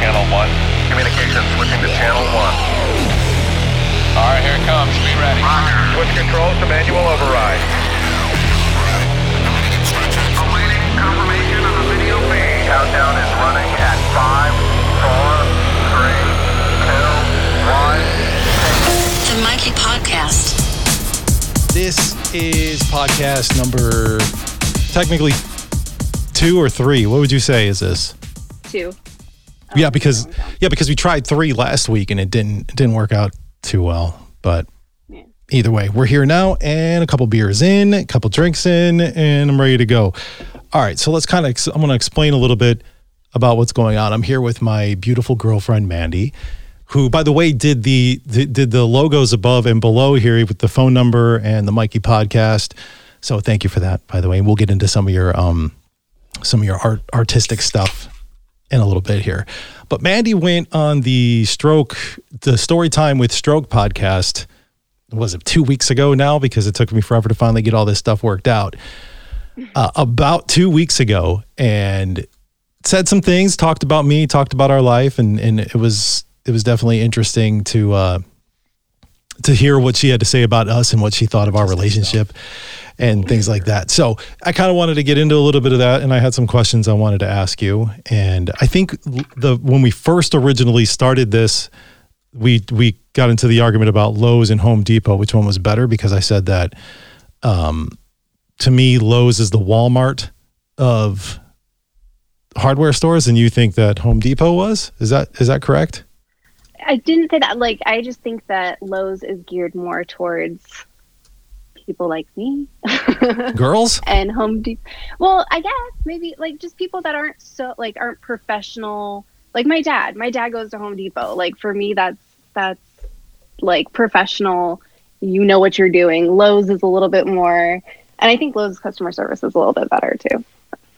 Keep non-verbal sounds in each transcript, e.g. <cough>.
channel 1. Communication switching to channel 1. All right, here it comes. Be ready. Switch controls to manual override. Awaiting confirmation of the video feed. Countdown is running at 5, 4, 3, 2, 1. The Mikey Podcast. This is podcast number technically two or three. What would you say is this? Two. Yeah, because yeah, because we tried three last week and it didn't it didn't work out too well. But Yeah. either way, we're here now and a couple beers in, a couple drinks in, and I'm ready to go. All right, so let's kind of I'm going to explain a little bit about what's going on. I'm here with my beautiful girlfriend Mandy, who, by the way, did the, the did the logos above and below here with the phone number and the Mikey podcast. So thank you for that, by the way. And we'll get into some of your um some of your art artistic stuff in a little bit here. But Mandy went on the stroke, the story time with stroke podcast. Was it two weeks ago now? Because it took me forever to finally get all this stuff worked out. Uh, about two weeks ago, and said some things, talked about me, talked about our life, and and it was it was definitely interesting to uh, to hear what she had to say about us and what she thought of our relationship and things like that. So I kind of wanted to get into a little bit of that, and I had some questions I wanted to ask you. And I think the when we first originally started this, we we got into the argument about Lowe's and Home Depot, which one was better, because I said that um, to me Lowe's is the Walmart of hardware stores, and you think that Home Depot was. Is that is that correct? I didn't say that. Like, I just think that Lowe's is geared more towards people like me <laughs> Girls? and Home Depot. Well, I guess maybe like just people that aren't so like aren't professional. Like my dad. My dad goes to Home Depot. Like for me, that's that's like professional. You know what you're doing. Lowe's is a little bit more, and I think Lowe's customer service is a little bit better too.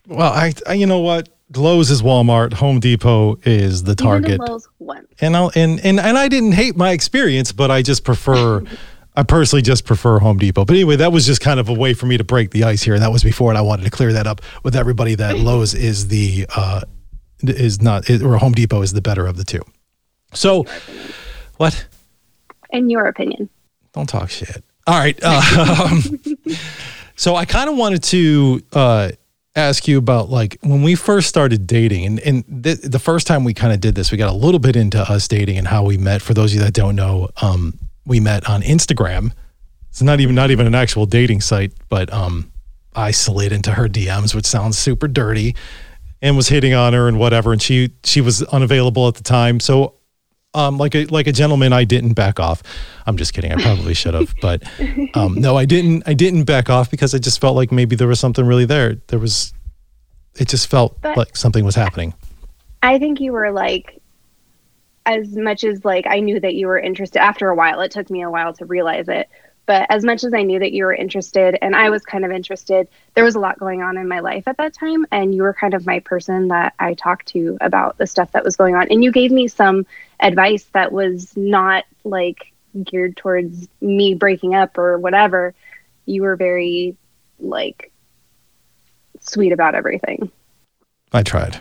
Well, I, I you know what? Lowe's is Walmart. Home Depot is the Target. Lowe's once. and I'll, and and and I didn't hate my experience, but I just prefer. <laughs> I personally just prefer Home Depot. But anyway, that was just kind of a way for me to break the ice here, and that was before, and I wanted to clear that up with everybody that Lowe's is the uh, is not or Home Depot is the better of the two. So, what? In your opinion. Don't talk shit. All right. Uh, <laughs> um, so I kind of wanted to uh, ask you about like when we first started dating, and and th- the first time we kind of did this, we got a little bit into us dating and how we met. For those of you that don't know, um, we met on Instagram. It's not even not even an actual dating site, but um, I slid into her DMs, which sounds super dirty, and was hitting on her and whatever. And she she was unavailable at the time, so um, like a like a gentleman, I didn't back off. I'm just kidding. I probably should have, but um, no, I didn't. I didn't back off because I just felt like maybe there was something really there. There was. It just felt But- like something was happening. I think you were like, as much as like I knew that you were interested. After a while, it took me a while to realize it. But as much as I knew that you were interested, and I was kind of interested, there was a lot going on in my life at that time, and you were kind of my person that I talked to about the stuff that was going on. And you gave me some advice that was not like geared towards me breaking up or whatever. You were very like sweet about everything. I tried.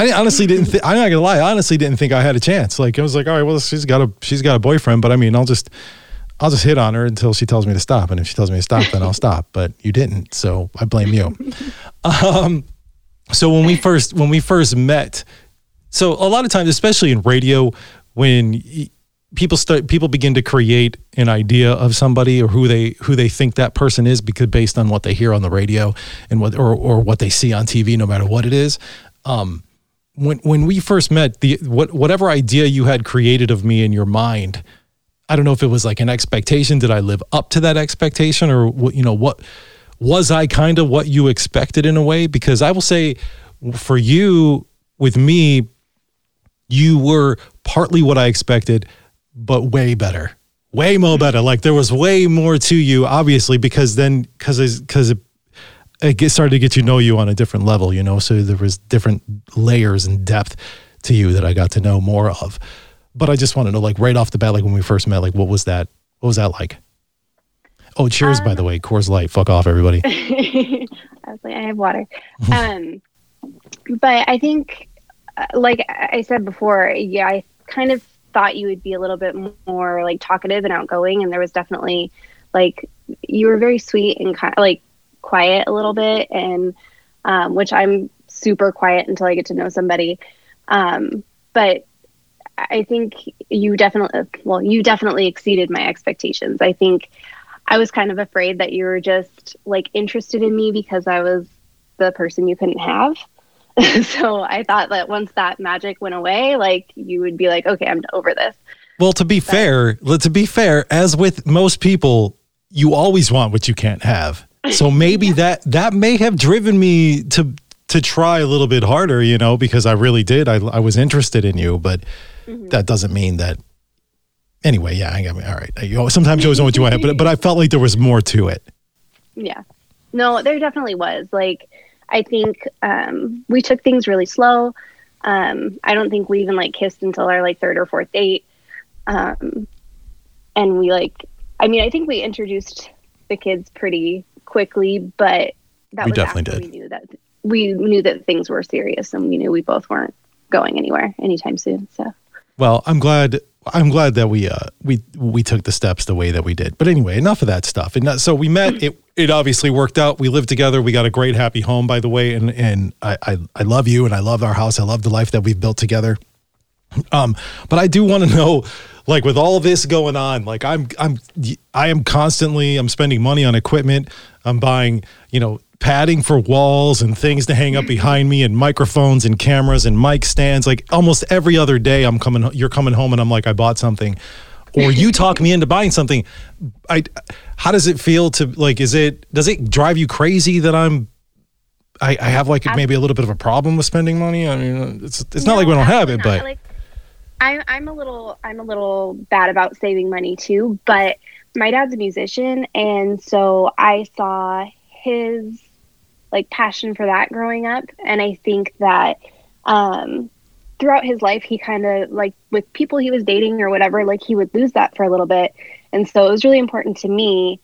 I honestly didn't. Th- I'm not gonna lie. I honestly didn't think I had a chance. Like I was like, all right, well, she's got a she's got a boyfriend, but I mean, I'll just I'll just hit on her until she tells me to stop, and if she tells me to stop, then I'll stop. <laughs> But you didn't, so I blame you. um, so when we first when we first met, so a lot of times, especially in radio, when people start people begin to create an idea of somebody or who they who they think that person is because based on what they hear on the radio and what or or what they see on TV, no matter what it is. Um, when when we first met, the what whatever idea you had created of me in your mind, I don't know if it was like an expectation. Did I live up to that expectation, or what? You know, what was I kind of what you expected in a way? Because I will say, for you with me, you were partly what I expected, but way better, way more better. Like there was way more to you, obviously, because then because because it, it get, started to get to know you on a different level, you know. So there was different layers and depth to you that I got to know more of. But I just want to know, like right off the bat, like when we first met, like what was that? What was that like? Oh, cheers! by the way, Coors Light. Fuck off, everybody. I was like, I have water. <laughs> um, but I think uh, like I said before, yeah, I kind of thought you would be a little bit more like talkative and outgoing, and there was definitely like you were very sweet and kind of like quiet a little bit, and um, which I'm super quiet until I get to know somebody. Um, but I think you definitely, well, you definitely exceeded my expectations. I think I was kind of afraid that you were just like interested in me because I was the person you couldn't have. <laughs> so I thought that once that magic went away, like you would be like, okay, I'm over this. Well, to be fair, to be fair, as with most people, you always want what you can't have. So maybe that that may have driven me to to try a little bit harder, you know, because I really did. I I was interested in you, but Mm-hmm. that doesn't mean that. Anyway, yeah, I mean, all right. You know, sometimes you always know what you want, but but I felt like there was more to it. Yeah. No, there definitely was. Like, I think um, we took things really slow. Um, I don't think we even like kissed until our like third or fourth date. Um, and we like, I mean, I think we introduced the kids pretty quickly, but that We was definitely did. we knew that we knew that things were serious, and we knew we both weren't going anywhere anytime soon. So Well, I'm glad. I'm glad that we uh we we took the steps the way that we did. But anyway, enough of that stuff. And that, so we met. It it obviously worked out. We lived together. We got a great happy home, by the way. And and I I, I love you, and I love our house. I love the life that we've built together. Um, but I do want to know, like, with all this going on, like, I'm I'm I am constantly I'm spending money on equipment. I'm buying, you know, padding for walls and things to hang up behind me, and microphones and cameras and mic stands. Like almost every other day, I'm coming. You're coming home, and I'm like, I bought something, or you talk me into buying something. I, how does it feel to like? Is it does it drive you crazy that I'm I, I have like maybe a little bit of a problem with spending money. I mean, it's it's not like we don't have it, but like I, I'm a little I'm a little bad about saving money too. But my dad's a musician, and so I saw his like passion for that growing up, and I think that um, throughout his life he kind of like with people he was dating or whatever, like he would lose that for a little bit, and so it was really important to me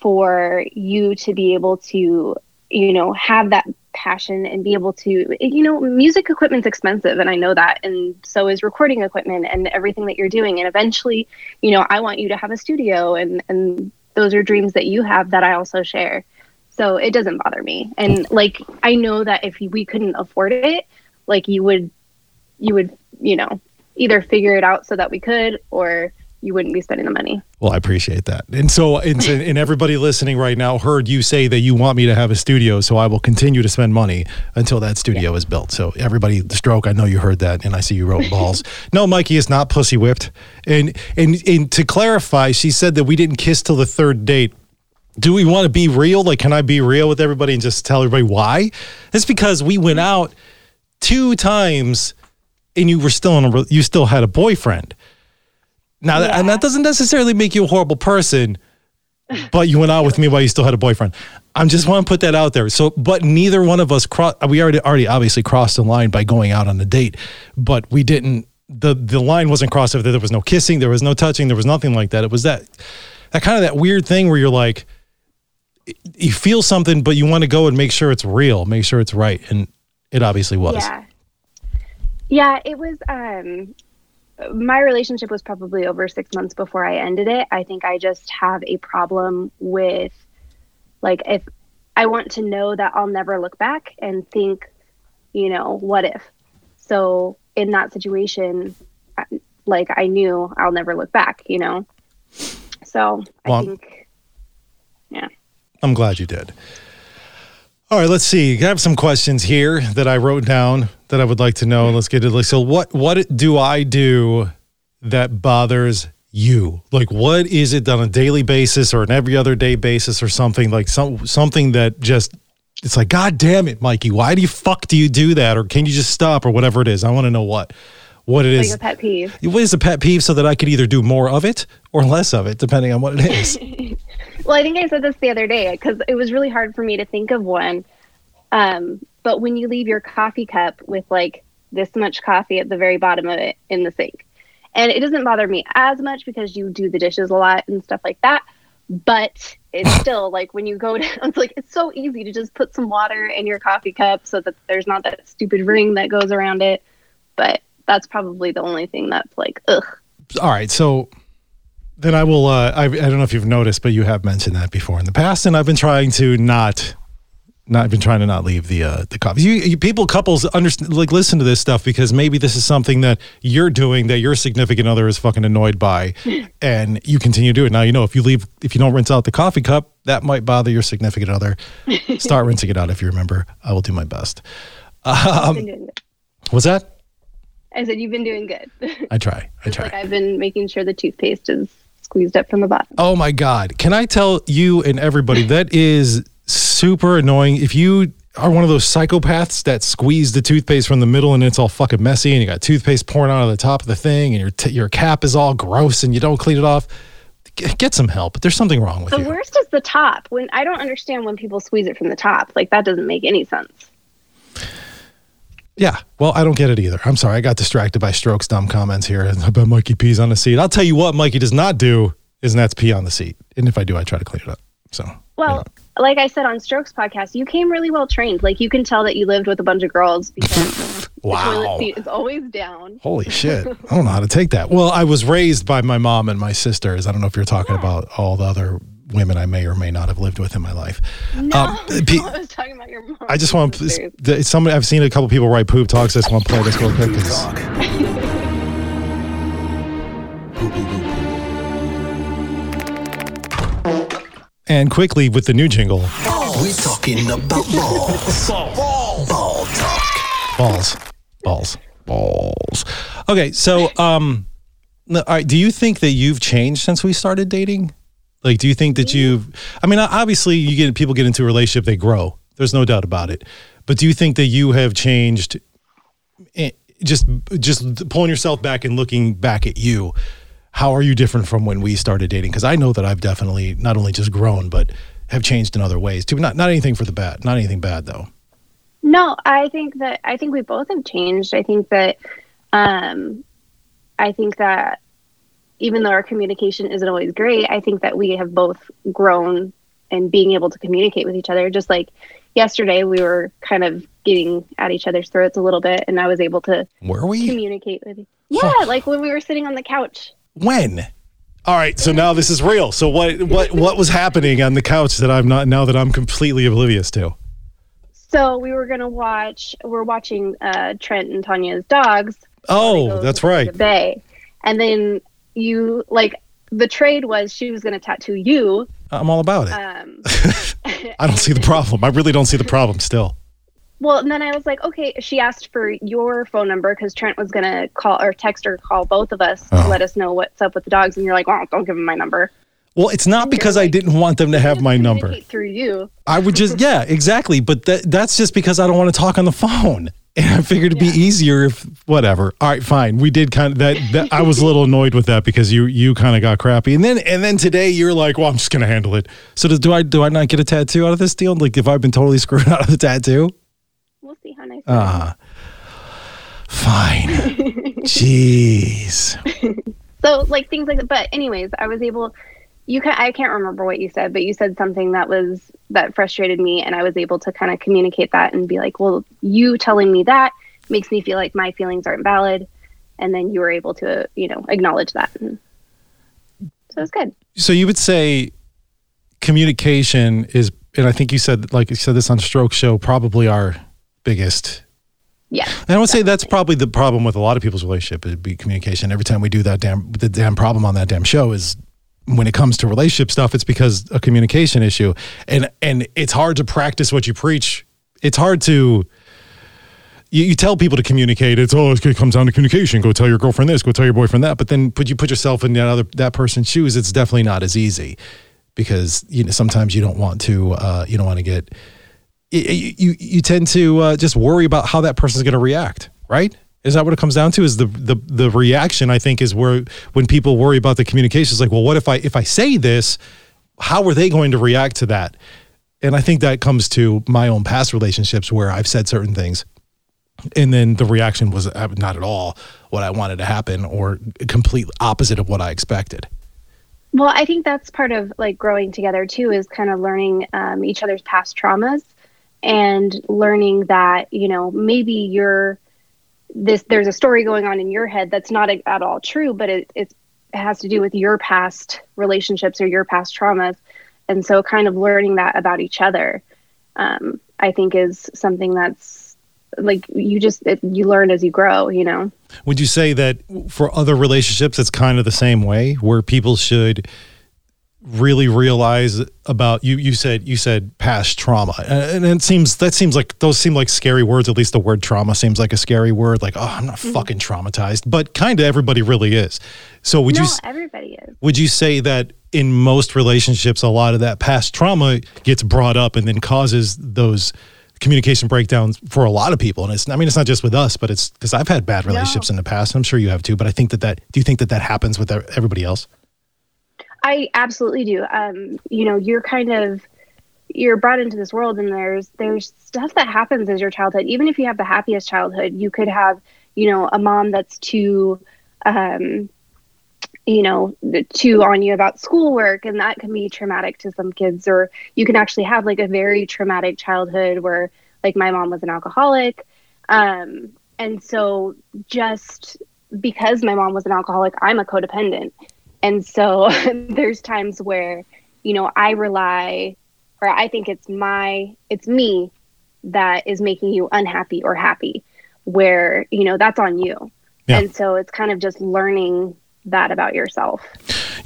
for you to be able to you know have that passion and be able to you know music equipment's expensive and i know that and so is recording equipment and everything that you're doing and eventually you know i want you to have a studio and and those are dreams that you have that i also share. So it doesn't bother me. And like i know that if we couldn't afford it like you would you would you know either figure it out so that we could or you wouldn't be spending the money well, I appreciate that. And so, and, and everybody listening right now heard you say that you want me to have a studio, so I will continue to spend money until that studio is built. So, everybody, the stroke, I know you heard that, and I see you wrote balls. no, Mikey is not pussy whipped. And and and to clarify, she said that we didn't kiss till the third date. do we want to be real? Like, can I be real with everybody and just tell everybody why? It's because we went out two times and you were still in a, you still had a boyfriend. Now, that- and that doesn't necessarily make you a horrible person, but you went out with me while you still had a boyfriend. I'm just want to put that out there. So, but neither one of us cross. We already already obviously crossed the line by going out on a date, but we didn't. the The line wasn't crossed. If there was no kissing, there was no touching, there was nothing like that. It was that that kind of that weird thing where you're like, you feel something, but you want to go and make sure it's real, make sure it's right, and it obviously was. Yeah. Yeah, it was um my relationship was probably over 6 months before I ended it. I think I just have a problem with like if I want to know that I'll never look back and think, you know, what if. So in that situation like I knew I'll never look back, you know. So I think yeah. I'm glad you did. All right, let's see. I have some questions here that I wrote down that I would like to know. Let's get to it. So, what what do I do that bothers you? Like, what is it on a daily basis or an every other day basis or something like some something that just it's like, God damn it, Mikey, why do you fuck do you do that? Or can you just stop or whatever it is? I want to know what what it Like is. a pet peeve. what is a pet peeve so that I could either do more of it or less of it, depending on what it is. <laughs> Well, I think I said this the other day because it was really hard for me to think of one. Um, but when you leave your coffee cup with like this much coffee at the very bottom of it in the sink, and it doesn't bother me as much because you do the dishes a lot and stuff like that. But it's <laughs> still like when you go <laughs> down, it's like it's so easy to just put some water in your coffee cup so that there's not that stupid ring that goes around it. but that's probably the only thing that's like, ugh. All right, so then I will. Uh, I, I don't know if you've noticed, but you have mentioned that before in the past, and I've been trying to not, not I've been trying to not leave the uh, the coffee. You, you people, couples, understand like listen to this stuff because maybe this is something that you're doing that your significant other is fucking annoyed by, <laughs> and you continue to do it. Now you know if you leave, if you don't rinse out the coffee cup, that might bother your significant other. <laughs> Start rinsing it out if you remember. I will do my best. <laughs> Um, what's that? I said you've been doing good. I try. I try. like I've been making sure the toothpaste is squeezed up from the bottom. Oh my God. Can I tell you and everybody that is super annoying? If you are one of those psychopaths that squeeze the toothpaste from the middle and it's all fucking messy and you got toothpaste pouring out of the top of the thing and your, t- your cap is all gross and you don't clean it off, g- get some help. There's something wrong with The you. worst is the top. When I don't understand when people squeeze it from the top. Like that doesn't make any sense. Yeah. Well, I don't get it either. I'm sorry. I got distracted by Strokes' dumb comments here <laughs> about Mikey pees on the seat. I'll tell you what Mikey does not do is that's pee on the seat. And if I do, I try to clean it up. So, Well, like I said on Strokes podcast, you came really well trained. Like you can tell that you lived with a bunch of girls because <laughs> the toilet seat is always down. Holy shit. I don't know how to take that. Well, I was raised by my mom and my sisters. I don't know if you're talking about all the other women I may or may not have lived with in my life. No, Um, pe- <laughs> I was talking about your mom. I just want to. sisters. Somebody I've seen a couple people write poop talks. I just want to play this real quick. 'cause- <laughs> And quickly with the new jingle, We're talking about balls. Ball talk. balls, balls, balls. Okay, so um, all right. Do you think that you've changed since we started dating? Like, do you think that you've? I mean, obviously, you get people get into a relationship, they grow. There's no doubt about it. But do you think that you have changed? eh, Just, just pulling yourself back and looking back at you. How are you different from when we started dating? Because I know that I've definitely not only just grown, but have changed in other ways too. Not, not anything for the bad. Not anything bad though. No, I think that I think we both have changed. I think that um I think that even though our communication isn't always great, I think that we have both grown and being able to communicate with each other. Just like yesterday we were kind of getting at each other's throats a little bit and I was able to Were we? communicate with you. Yeah, like when we were sitting on the couch. When? All right, so now this is real. So what what what was happening on the couch that I'm not now that I'm completely oblivious to? So we were gonna watch we're watching uh Trent and Tanya's dogs Oh, that's right. the Bay. And then you like the trade was she was going to tattoo you. I'm all about it. Um, <laughs> I don't see the problem. I really don't see the problem still. well, and then I was like, okay. She asked for your phone number because Trent was going to call or text or call both of us Oh. to let us know what's up with the dogs. And you're like, well, don't give him my number. Well, it's not because I didn't want them to have my number. Through you. I would just yeah, exactly. But that that's just because I don't want to talk on the phone. And I figured it'd be easier if whatever. All right, fine. We did kind of that, that I was a little annoyed with that because you you kind of got crappy. And then and then today you're like, well, I'm just gonna handle it. So does, do I do I not get a tattoo out of this deal? Like if I've been totally <laughs> screwed out of the tattoo? We'll see how nice. Uh fine. <laughs> Jeez. so like things like that. But anyways, I was able. You can I can't remember what you said, but you said something that was that frustrated me, and I was able to kind of communicate that and be like, well, you telling me that makes me feel like my feelings aren't valid, and then you were able to you know acknowledge that. And so it's good. So you would say communication is, and I think you said like you said this on Stroke Show, probably our biggest Yeah. And I would say that's probably the problem with a lot of people's relationship It'd be communication. Every time we do that damn the damn problem on that damn show is when it comes to relationship stuff, it's because a communication issue. And and it's hard to practice what you preach. It's hard to you, you tell people to communicate. It's oh, it comes down to communication. Go tell your girlfriend this. Go tell your boyfriend that. But then put you put yourself in that other that person's shoes. It's definitely not as easy because you know sometimes you don't want to uh, you don't want to get you you, you tend to uh, just worry about how that person's going to react, right? Is that what it comes down to? Is the, the the reaction? I think is where when people worry about the communication, it's like, well, what if I if I say this, how are they going to react to that? And I think that comes to my own past relationships where I've said certain things, and then the reaction was uh, not at all what I wanted to happen, or complete opposite of what I expected. Well, I think that's part of like growing together too, is kind of learning um, each other's past traumas and learning that, you know, maybe you're this there's a story going on in your head that's not a, at all true, but it, it has to do with your past relationships or your past traumas. And so kind of learning that about each other, um, I think is something that's like you just it, you learn as you grow, you know. Would you say that for other relationships, it's kind of the same way, where people should really realize about you? You said you said past trauma, and it seems that seems like those seem like scary words. At least the word trauma seems like a scary word. Like, oh, I'm not Mm-hmm. fucking traumatized, but kind of everybody really is. So would no, you? everybody is. Would you say that in most relationships, a lot of that past trauma gets brought up and then causes those communication breakdowns for a lot of people? And it's, I mean, it's not just with us, but it's because I've had bad relationships in the past. And I'm sure you have too. But I think that that, do you think that that happens with everybody else? I absolutely do. Um, you know, you're kind of you're brought into this world and there's there's stuff that happens as your childhood. Even if you have the happiest childhood, you could have, you know, a mom that's too um you know, too on you about schoolwork and that can be traumatic to some kids or you can actually have like a very traumatic childhood where like my mom was an alcoholic. Um and so just because my mom was an alcoholic, I'm a codependent. And so <laughs> there's times where, you know, I rely or I think it's my it's me that is making you unhappy or happy where, you know, that's on you. Yeah. And so it's kind of just learning that about yourself.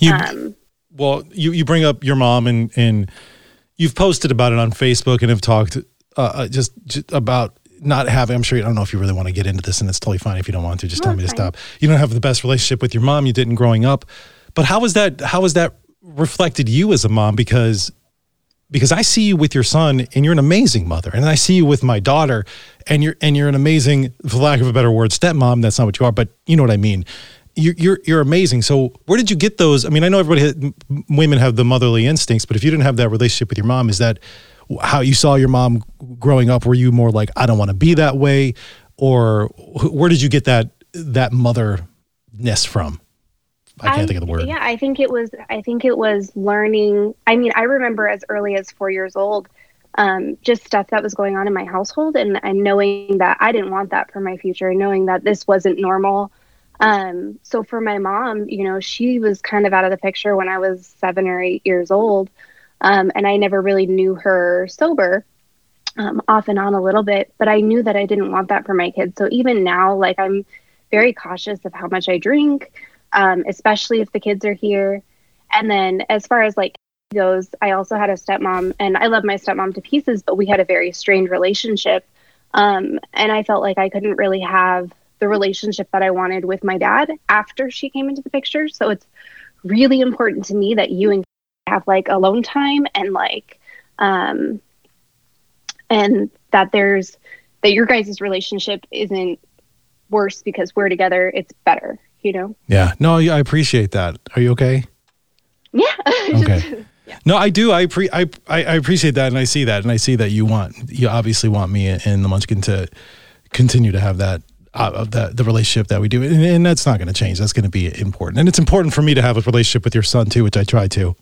You, Um well, you, you bring up your mom and, and you've posted about it on Facebook and have talked uh, uh, just, just about not having, I'm sure, I don't know if you really want to get into this and it's totally fine if you don't want to, just No, tell me to stop. You don't have the best relationship with your mom. You didn't growing up, but how was that, how was that reflected you as a mom? Because because I see you with your son and you're an amazing mother. And I see you with my daughter and you're and you're an amazing, for lack of a better word, stepmom. That's not what you are, but you know what I mean. You're you're, you're amazing. So where did you get those? I mean, I know everybody, women have the motherly instincts, but if you didn't have that relationship with your mom, is that how you saw your mom growing up? Were you more like, I don't want to be that way, or where did you get that that motherness from? I can't think of the word. Yeah, I think it was. I think it was learning. I mean, I remember as early as four years old, um, just stuff that was going on in my household, and and knowing that I didn't want that for my future, knowing that this wasn't normal. Um, so for my mom, you know, she was kind of out of the picture when I was seven or eight years old, um, and I never really knew her sober. Um, off and on a little bit, but I knew that I didn't want that for my kids. So even now, like I'm very cautious of how much I drink, um, especially if the kids are here. And then as far as like goes, I also had a stepmom, and I love my stepmom to pieces, but we had a very strained relationship. Um, and I felt like I couldn't really have the relationship that I wanted with my dad after she came into the picture. So it's really important to me that you and have like alone time and like, um, and that there's that your guys' relationship isn't worse because we're together. It's better, you know? Yeah. No, I appreciate that. Are you okay? Yeah. <laughs> Okay. No, I do. I, pre- I I I appreciate that, and I see that, and I see that you want you obviously want me and the Munchkin to continue to have that uh, the the relationship that we do, and, and that's not going to change. That's going to be important, and it's important for me to have a relationship with your son too, which I try to,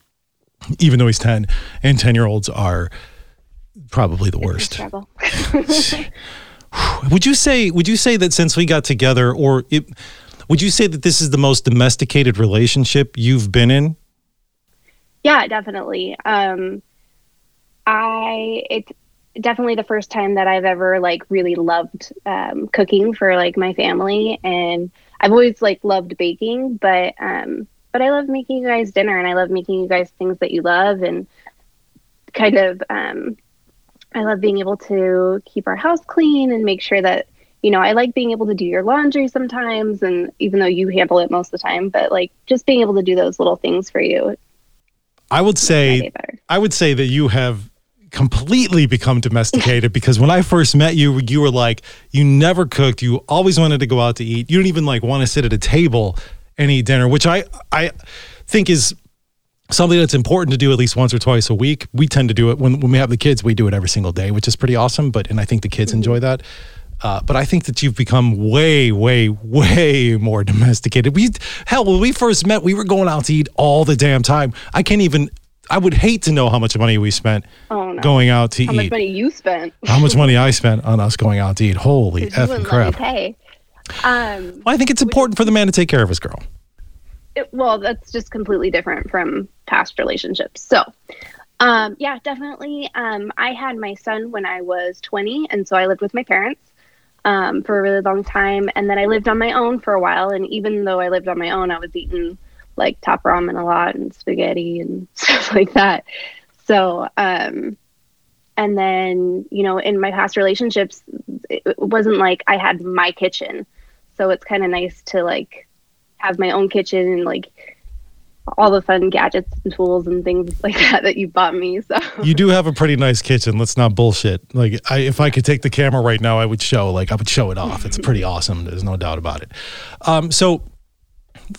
even though he's ten, and ten year olds are probably the worst. <laughs> Would you say would you say that since we got together or it, would you say that this is the most domesticated relationship you've been in? Yeah, definitely. Um, I it's definitely the first time that I've ever like really loved um, cooking for like my family, and I've always like loved baking, but um, but I love making you guys dinner, and I love making you guys things that you love, and kind of um, I love being able to keep our house clean and make sure that you know I like being able to do your laundry sometimes, and even though you handle it most of the time, but like just being able to do those little things for you I would say. I would say that you have completely become domesticated <laughs> because when I first met you, you were like, you never cooked. You always wanted to go out to eat. You didn't even like want to sit at a table and eat dinner, which I, I think is something that's important to do at least once or twice a week. We tend to do it when, when we have the kids, we do it every single day, which is pretty awesome. But, and I think the kids mm-hmm. enjoy that. Uh, but I think that you've become way, way, way <laughs> more domesticated. We hell, when we first met, we were going out to eat all the damn time. I can't even. I would hate to know how much money we spent Oh, no. going out to eat. How much money you spent? how much money I <laughs> spent on us going out to eat. Holy effing crap! let me pay. Um, Well, I think it's important for the man to take care of his girl. it- well, that's just completely different from past relationships. So, um, yeah, definitely. Um, I had my son when I was 20, and so I lived with my parents um, for a really long time. And then I lived on my own for a while. And even though I lived on my own, I was eating like top ramen a lot and spaghetti and <laughs> stuff like that. So, um, and then, you know, in my past relationships, it it wasn't like I had my kitchen. So it's kind of nice to like have my own kitchen and like all the fun gadgets and tools and things <laughs> like that that you bought me. So You do have a pretty nice kitchen. Let's not bullshit. Like, I, if I could take the camera right now, I would show. Like, I would show it off. It's pretty awesome. There's no doubt about it. Um, so,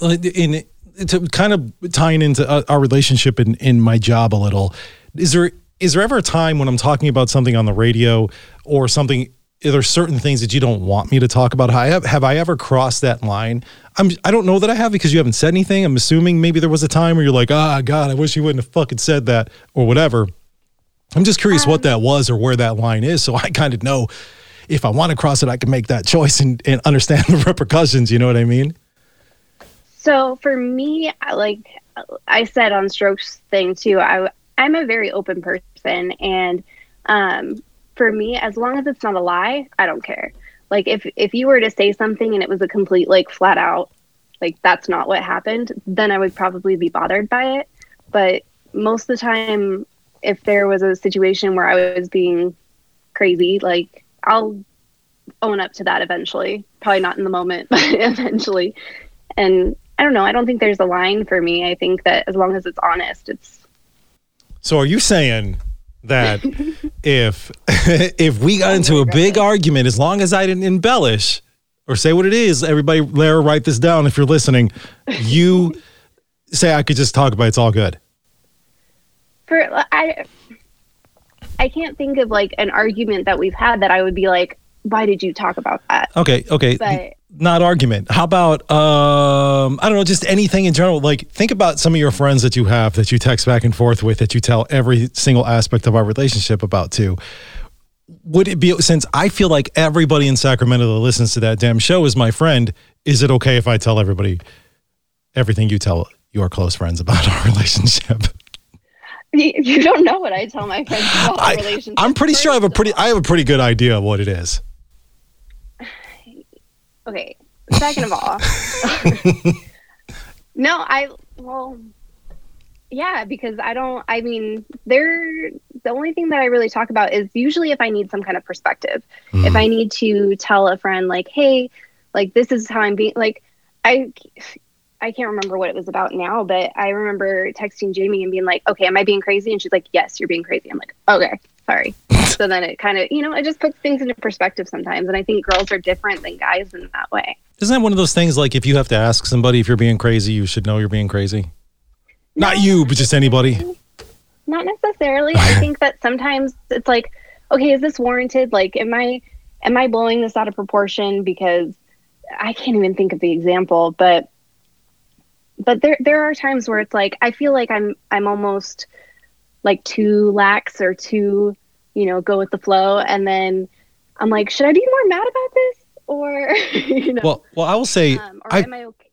in to kind of tying into uh, our relationship in in my job a little, is there is there ever a time when I'm talking about something on the radio or something? Are there certain things that you don't want me to talk about? Have I, have, have I ever crossed that line? I'm I don't know that I have because you haven't said anything. I'm assuming maybe there was a time where you're like, ah, God, I wish you wouldn't have fucking said that or whatever. I'm just curious what that was or where that line is, so <laughs> I kind of know if I want to cross it, I can make that choice and, and understand the <laughs> repercussions. You know what I mean? So for me, like I said on Strokes thing too, I I'm a very open person, and um, for me, as long as it's not a lie, I don't care. Like if if you were to say something and it was a complete like flat out, like that's not what happened, then I would probably be bothered by it. But most of the time, if there was a situation where I was being crazy, like I'll own up to that eventually. Probably not in the moment, <laughs> but eventually. And I don't know. I don't think there's a line for me. I think that as long as it's honest, it's So are you saying that <laughs> if <laughs> if we got oh into a big argument, as long as I didn't embellish or say what it is, everybody, Lara, write this down if you're listening. You <laughs> say I could just talk about it, it's all good. for I. I can't think of like an argument that we've had that I would be like, why did you talk about that? Okay, okay. But- Not argument. How about um I don't know, just anything in general. Like think about some of your friends that you have that you text back and forth with that you tell every single aspect of our relationship about too. Would it be since I feel like everybody in Sacramento that listens to that damn show is my friend, is it okay if I tell everybody everything you tell your close friends about <laughs> our relationship? You, don't know what I tell my friends about I, relationships. I'm pretty sure I have a pretty I have a pretty good idea of what it is. Okay second of all <laughs> no i well yeah because i don't i mean there the only thing that i really talk about is usually if i need some kind of perspective. If mm-hmm. i need to tell a friend like hey like this is how i'm being like i i can't remember what it was about now but i remember texting jamie and being like okay am i being crazy? And she's like yes you're being crazy. I'm like okay sorry so then it kind of you know it just puts things into perspective sometimes and i think girls are different than guys in that way. Isn't that one of those things like if you have to ask somebody if you're being crazy, you should know you're being crazy? Not you, but just anybody. not necessarily. <laughs> I think that sometimes it's like okay is this warranted? Like am i am i blowing this out of proportion? Because i can't even think of the example but but there there are times where it's like i feel like i'm i'm almost like too lax or too you know go with the flow and then i'm like should i be more mad about this or <laughs> you know Well, well, I will say, um, I, am i okay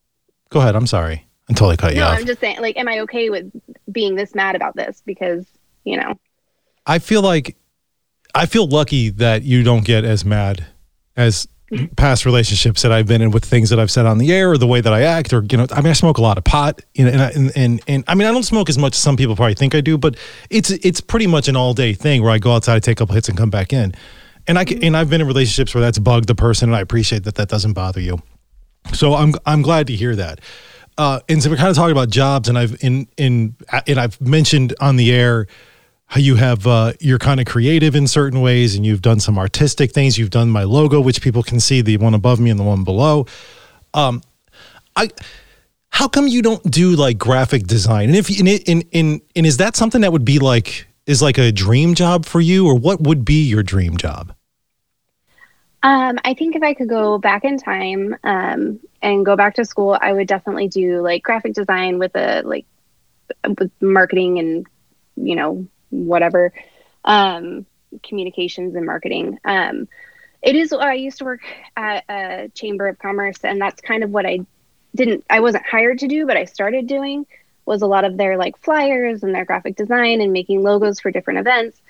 go ahead. I'm sorry. I totally cut you no off. i'm just saying like am i okay with being this mad about this because you know I feel like I feel lucky that you don't get as mad as past relationships that I've been in with things that I've said on the air or the way that I act or you know I mean I smoke a lot of pot you know and I, and, and and I mean I don't smoke as much as some people probably think I do but it's it's pretty much an all day thing where I go outside I take a couple hits and come back in and I can, and I've been in relationships where that's bugged the person and I appreciate that that doesn't bother you so I'm I'm glad to hear that. Uh, and so we're kind of talking about jobs, and I've in in and I've mentioned on the air you have uh, you're kind of creative in certain ways, and you've done some artistic things. You've done my logo, which people can see, the one above me and the one below. Um, I how come you don't do like graphic design? And if in in in and is that something that would be like is like a dream job for you, or what would be your dream job? Um, I think if I could go back in time um, and go back to school, I would definitely do like graphic design with a like with marketing and you know whatever um, communications and marketing. Um, It is. I used to work at a chamber of commerce, and that's kind of what I didn't. I wasn't hired to do, but I started doing was a lot of their like flyers and their graphic design and making logos for different events.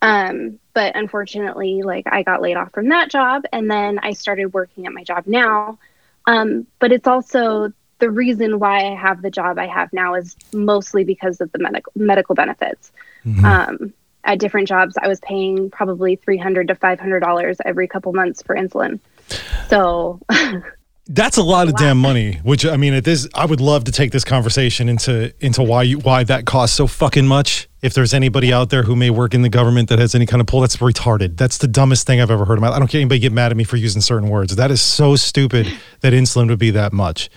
Um, but unfortunately, like I got laid off from that job, and then I started working at my job now. Um, but it's also the reason why I have the job I have now is mostly because of the medical medical benefits. Um, at different jobs, I was paying probably three hundred to five hundred dollars every couple months for insulin. So <laughs> That's a lot of damn money. Which I mean, at this, I would love to take this conversation into into why you why that costs so fucking much. If there's anybody out there who may work in the government that has any kind of pull, that's retarded. That's the dumbest thing I've ever heard. About. I don't care anybody get mad at me for using certain words. That is so stupid <laughs> that insulin would be that much.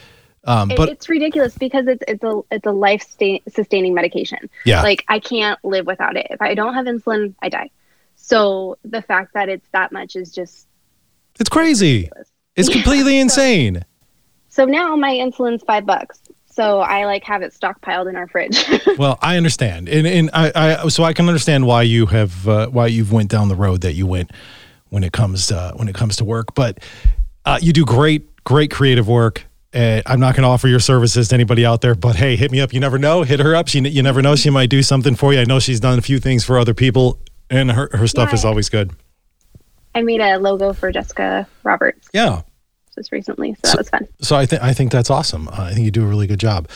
Um, it- but it's ridiculous because it's it's a it's a life sta- sustaining medication. Yeah. like I can't live without it. If I don't have insulin, I die. So the fact that it's that much is just it's crazy. It's completely insane. so now my insulin's five bucks. So I like have it stockpiled in our fridge. <laughs> Well, I understand, and and I, I so I can understand why you have uh, why you've went down the road that you went when it comes uh, when it comes to work. But uh, you do great, great creative work. Uh, I'm not going to offer your services to anybody out there, but hey, hit me up. You never know. Hit her up. She, you never know. She might do something for you. I know she's done a few things for other people, and her her stuff is always good. I made a logo for Jessica Roberts Yeah. just recently, so that was fun. So I think I think that's awesome. Uh, I think you do a really good job.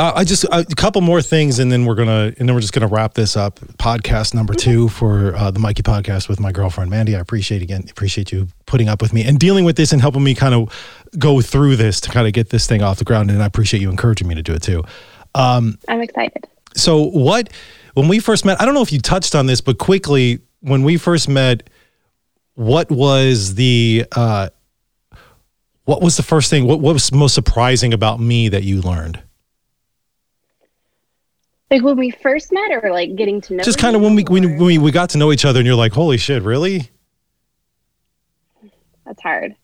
Uh, I just a couple more things, and then we're gonna and then we're just gonna wrap this up. Podcast number two for uh, the Mikey podcast with my girlfriend Mandy. I appreciate again appreciate you putting up with me and dealing with this and helping me kind of go through this to kind of get this thing off the ground. And I appreciate you encouraging me to do it too. I'm excited. So what when we first met? I don't know if you touched on this, but quickly when we first met, what was the uh, what was the first thing? What, what was most surprising about me that you learned? Like when we first met, or like getting to know. Just kind of when we, when, when we we got to know each other, and you're like, "Holy shit, really?" That's hard.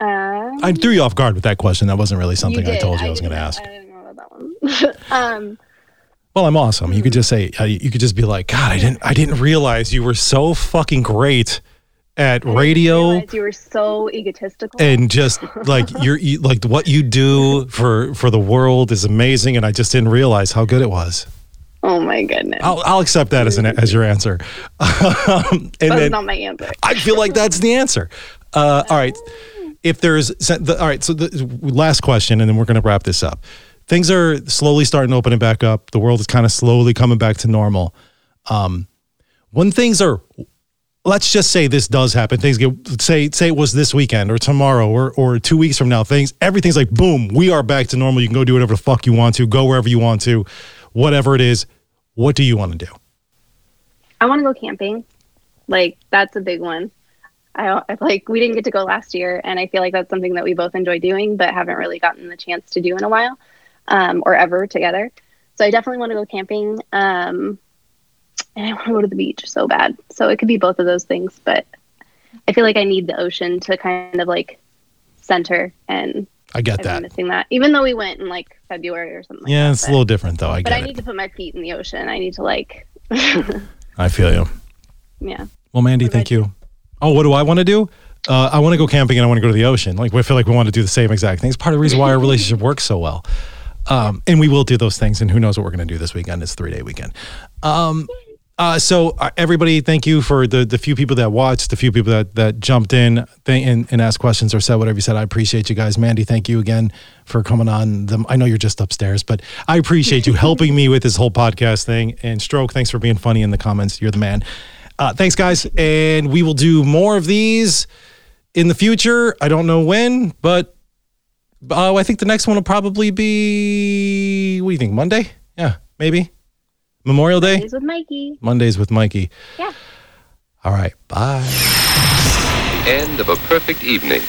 Um, I threw you off guard with that question. That wasn't really something I told you I was going to ask. I didn't know about that one. <laughs> um, Well, I'm awesome. You could just say, uh, you could just be like, "God, I didn't, I didn't realize you were so fucking great at radio." you were so egotistical. and just like <laughs> you're like what you do for for the world is amazing and i just didn't realize how good it was. Oh my goodness, i'll, I'll accept that as an as your answer. <laughs> Um, and that's then not my answer. i feel like that's the answer. Uh, all right. If there's the, all right so the last question and then we're going to wrap this up. Things are slowly starting to open it back up. The world is kind of slowly coming back to normal. Um, when things are let's just say this does happen things get say say it was this weekend or tomorrow or or two weeks from now things everything's like boom we are back to normal you can go do whatever the fuck you want to go wherever you want to whatever it is what do you want to do I want to go camping. Like that's a big one. I, I like we didn't get to go last year, and I feel like that's something that we both enjoy doing, but haven't really gotten the chance to do in a while, um, or ever together. So I definitely want to go camping, um, and I want to go to the beach so bad. So it could be both of those things, but I feel like I need the ocean to kind of like center, and i get I've that missing that. Even though we went in like February or something. yeah like it's that, a little different though i But get I it need to put my feet in the ocean. I need to like, <laughs> i feel you yeah. well mandy thank you oh what do i want to do uh, I want to go camping and I want to go to the ocean. Like we feel like we want to do the same exact things. Part of the reason why our <laughs> relationship works so well. Um, and we will do those things. And who knows what we're going to do this weekend? It's three day weekend. Um, uh, so uh, everybody, thank you for the the few people that watched, the few people that that jumped in th- and, and asked questions or said whatever you said. I appreciate you guys. Mandy, thank you again for coming on. The, I know you're just upstairs, but I appreciate you helping me with this whole podcast thing. And Stroke, thanks for being funny in the comments. You're the man. Uh, thanks, guys. And we will do more of these in the future. I don't know when, but uh, I think the next one will probably be. What do you think? Monday? Yeah, maybe. Memorial Day. Days with Mikey. Mondays with Mikey. Yeah. All right. Bye. End of a perfect evening.